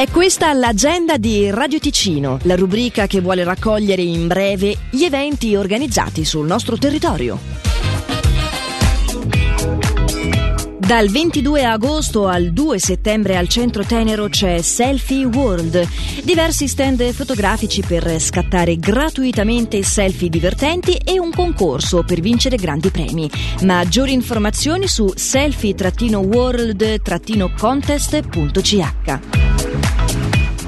È questa l'agenda di Radio Ticino, la rubrica che vuole raccogliere in breve gli eventi organizzati sul nostro territorio. Dal 22 agosto al 2 settembre al centro Tenero c'è Selfie World, diversi stand fotografici per scattare gratuitamente selfie divertenti e un concorso per vincere grandi premi. Maggiori informazioni su selfie-world-contest.ch.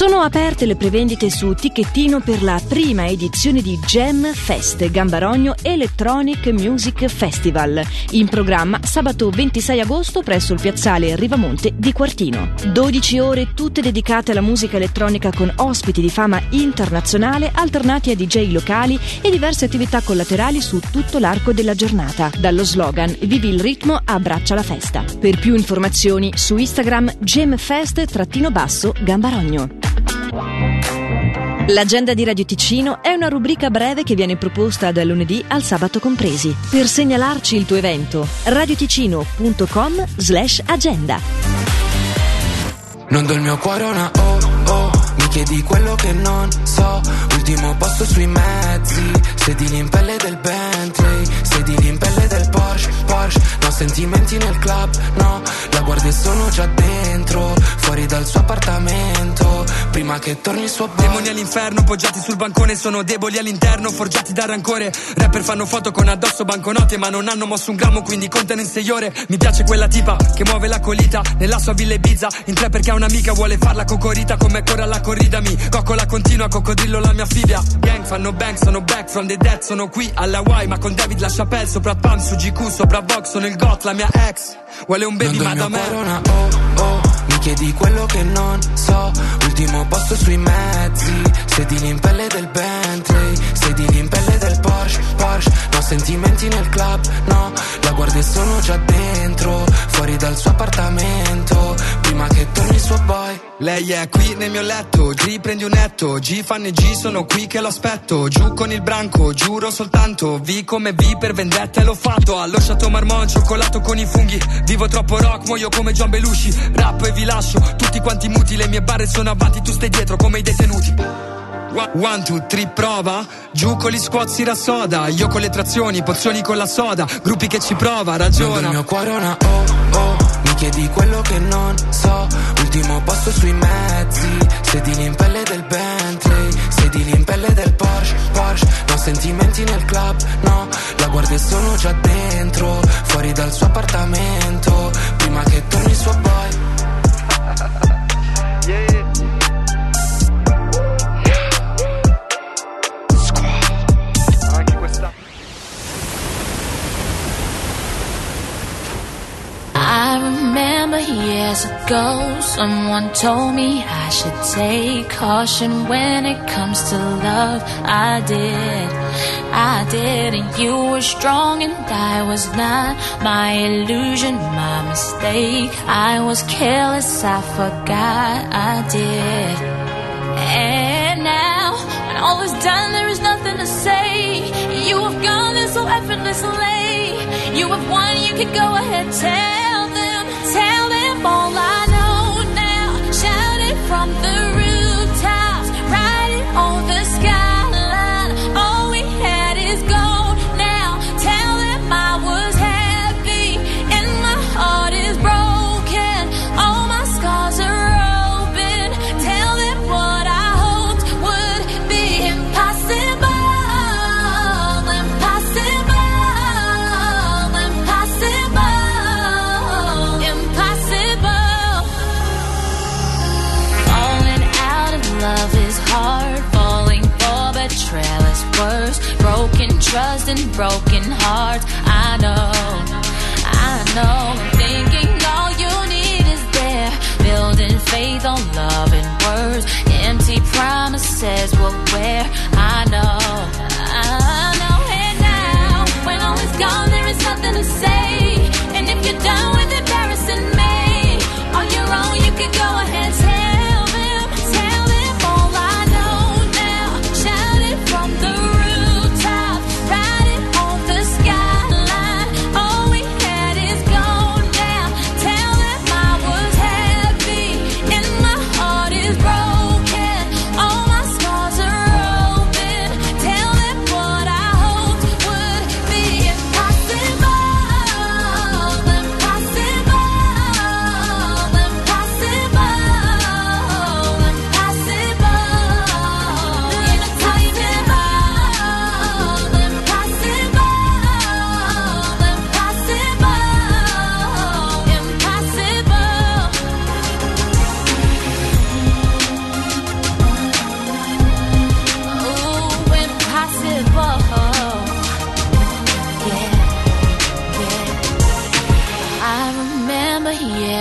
Sono aperte le prevendite su Ticchettino per la prima edizione di Gem Fest Gambarogno Electronic Music Festival, in programma sabato 26 agosto presso il piazzale Rivamonte di Quartino. 12 ore tutte dedicate alla musica elettronica con ospiti di fama internazionale alternati a DJ locali e diverse attività collaterali su tutto l'arco della giornata, dallo slogan Vivi il ritmo, abbraccia la festa. Per più informazioni su Instagram gemfest-gambarogno. L'agenda di Radio Ticino è una rubrica breve che viene proposta dal lunedì al sabato compresi. Per segnalarci il tuo evento, radioticino.com slash agenda. Non do il mio cuore una oh oh, mi chiedi quello che non so, ultimo posto sui mezzi, sedili in pelle del Bentley, sedili in pelle del Porsche, Porsche, no sentimenti nel club, no, la guardia sono già dentro, fuori dal suo appartamento prima che torni il suo bar. Demoni all'inferno, poggiati sul bancone, sono deboli all'interno, forgiati da rancore. Rapper fanno foto con addosso banconote, ma non hanno mosso un grammo, quindi contano in sei ore. Mi piace quella tipa che muove la colita nella sua villa Ibiza. In tre perché ha un'amica, vuole farla cocorita come corre alla corrida. Mi coccola continua, coccodrillo la mia figlia. Gang fanno bank, sono back from the dead, sono qui alla Hawaii, ma con David la Chapelle, sopra Pam, su GQ, sopra Vox, sono il GOT, la mia ex. Vuole un baby, ma da me. Chiedi quello che non so, ultimo posto sui mezzi. Sedili in pelle del Bentley Sedili in pelle del Porsche, Porsche. No sentimenti nel club, no. La guardia sono già dentro Fuori dal suo appartamento. Prima che torni il suo boy. Lei è qui nel mio letto, G prendi un netto, G fanno G, sono qui che lo aspetto, giù con il branco, giuro soltanto, V come V per vendetta e l'ho fatto, allo Chateau Marmont, cioccolato con i funghi, vivo troppo rock, muoio come John Belushi, rap e vi lascio, tutti quanti muti, le mie barre sono avanti, tu stai dietro come i detenuti. One, two, three, prova. Giù con gli squat si rassoda. Io con le trazioni, pozioni con la soda. Gruppi che ci prova, ragiona. il mio cuore una oh, oh. Mi chiedi quello che non so. Ultimo posto sui mezzi. Sedili in pelle del Bentley. Sedili in pelle del Porsche, Porsche. No sentimenti nel club, no. La guardia sono già dentro. Fuori dal suo appartamento. Prima che torni years ago, someone told me I should take caution when it comes to love. I did, I did, and you were strong and I was not. My illusion, my mistake. I was careless, I forgot I did. And now, when all is done, there is nothing to say. You have gone there so effortlessly. You have won, you can go ahead, tell. Trust and broken hearts. I know, I know.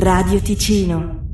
Radio Ticino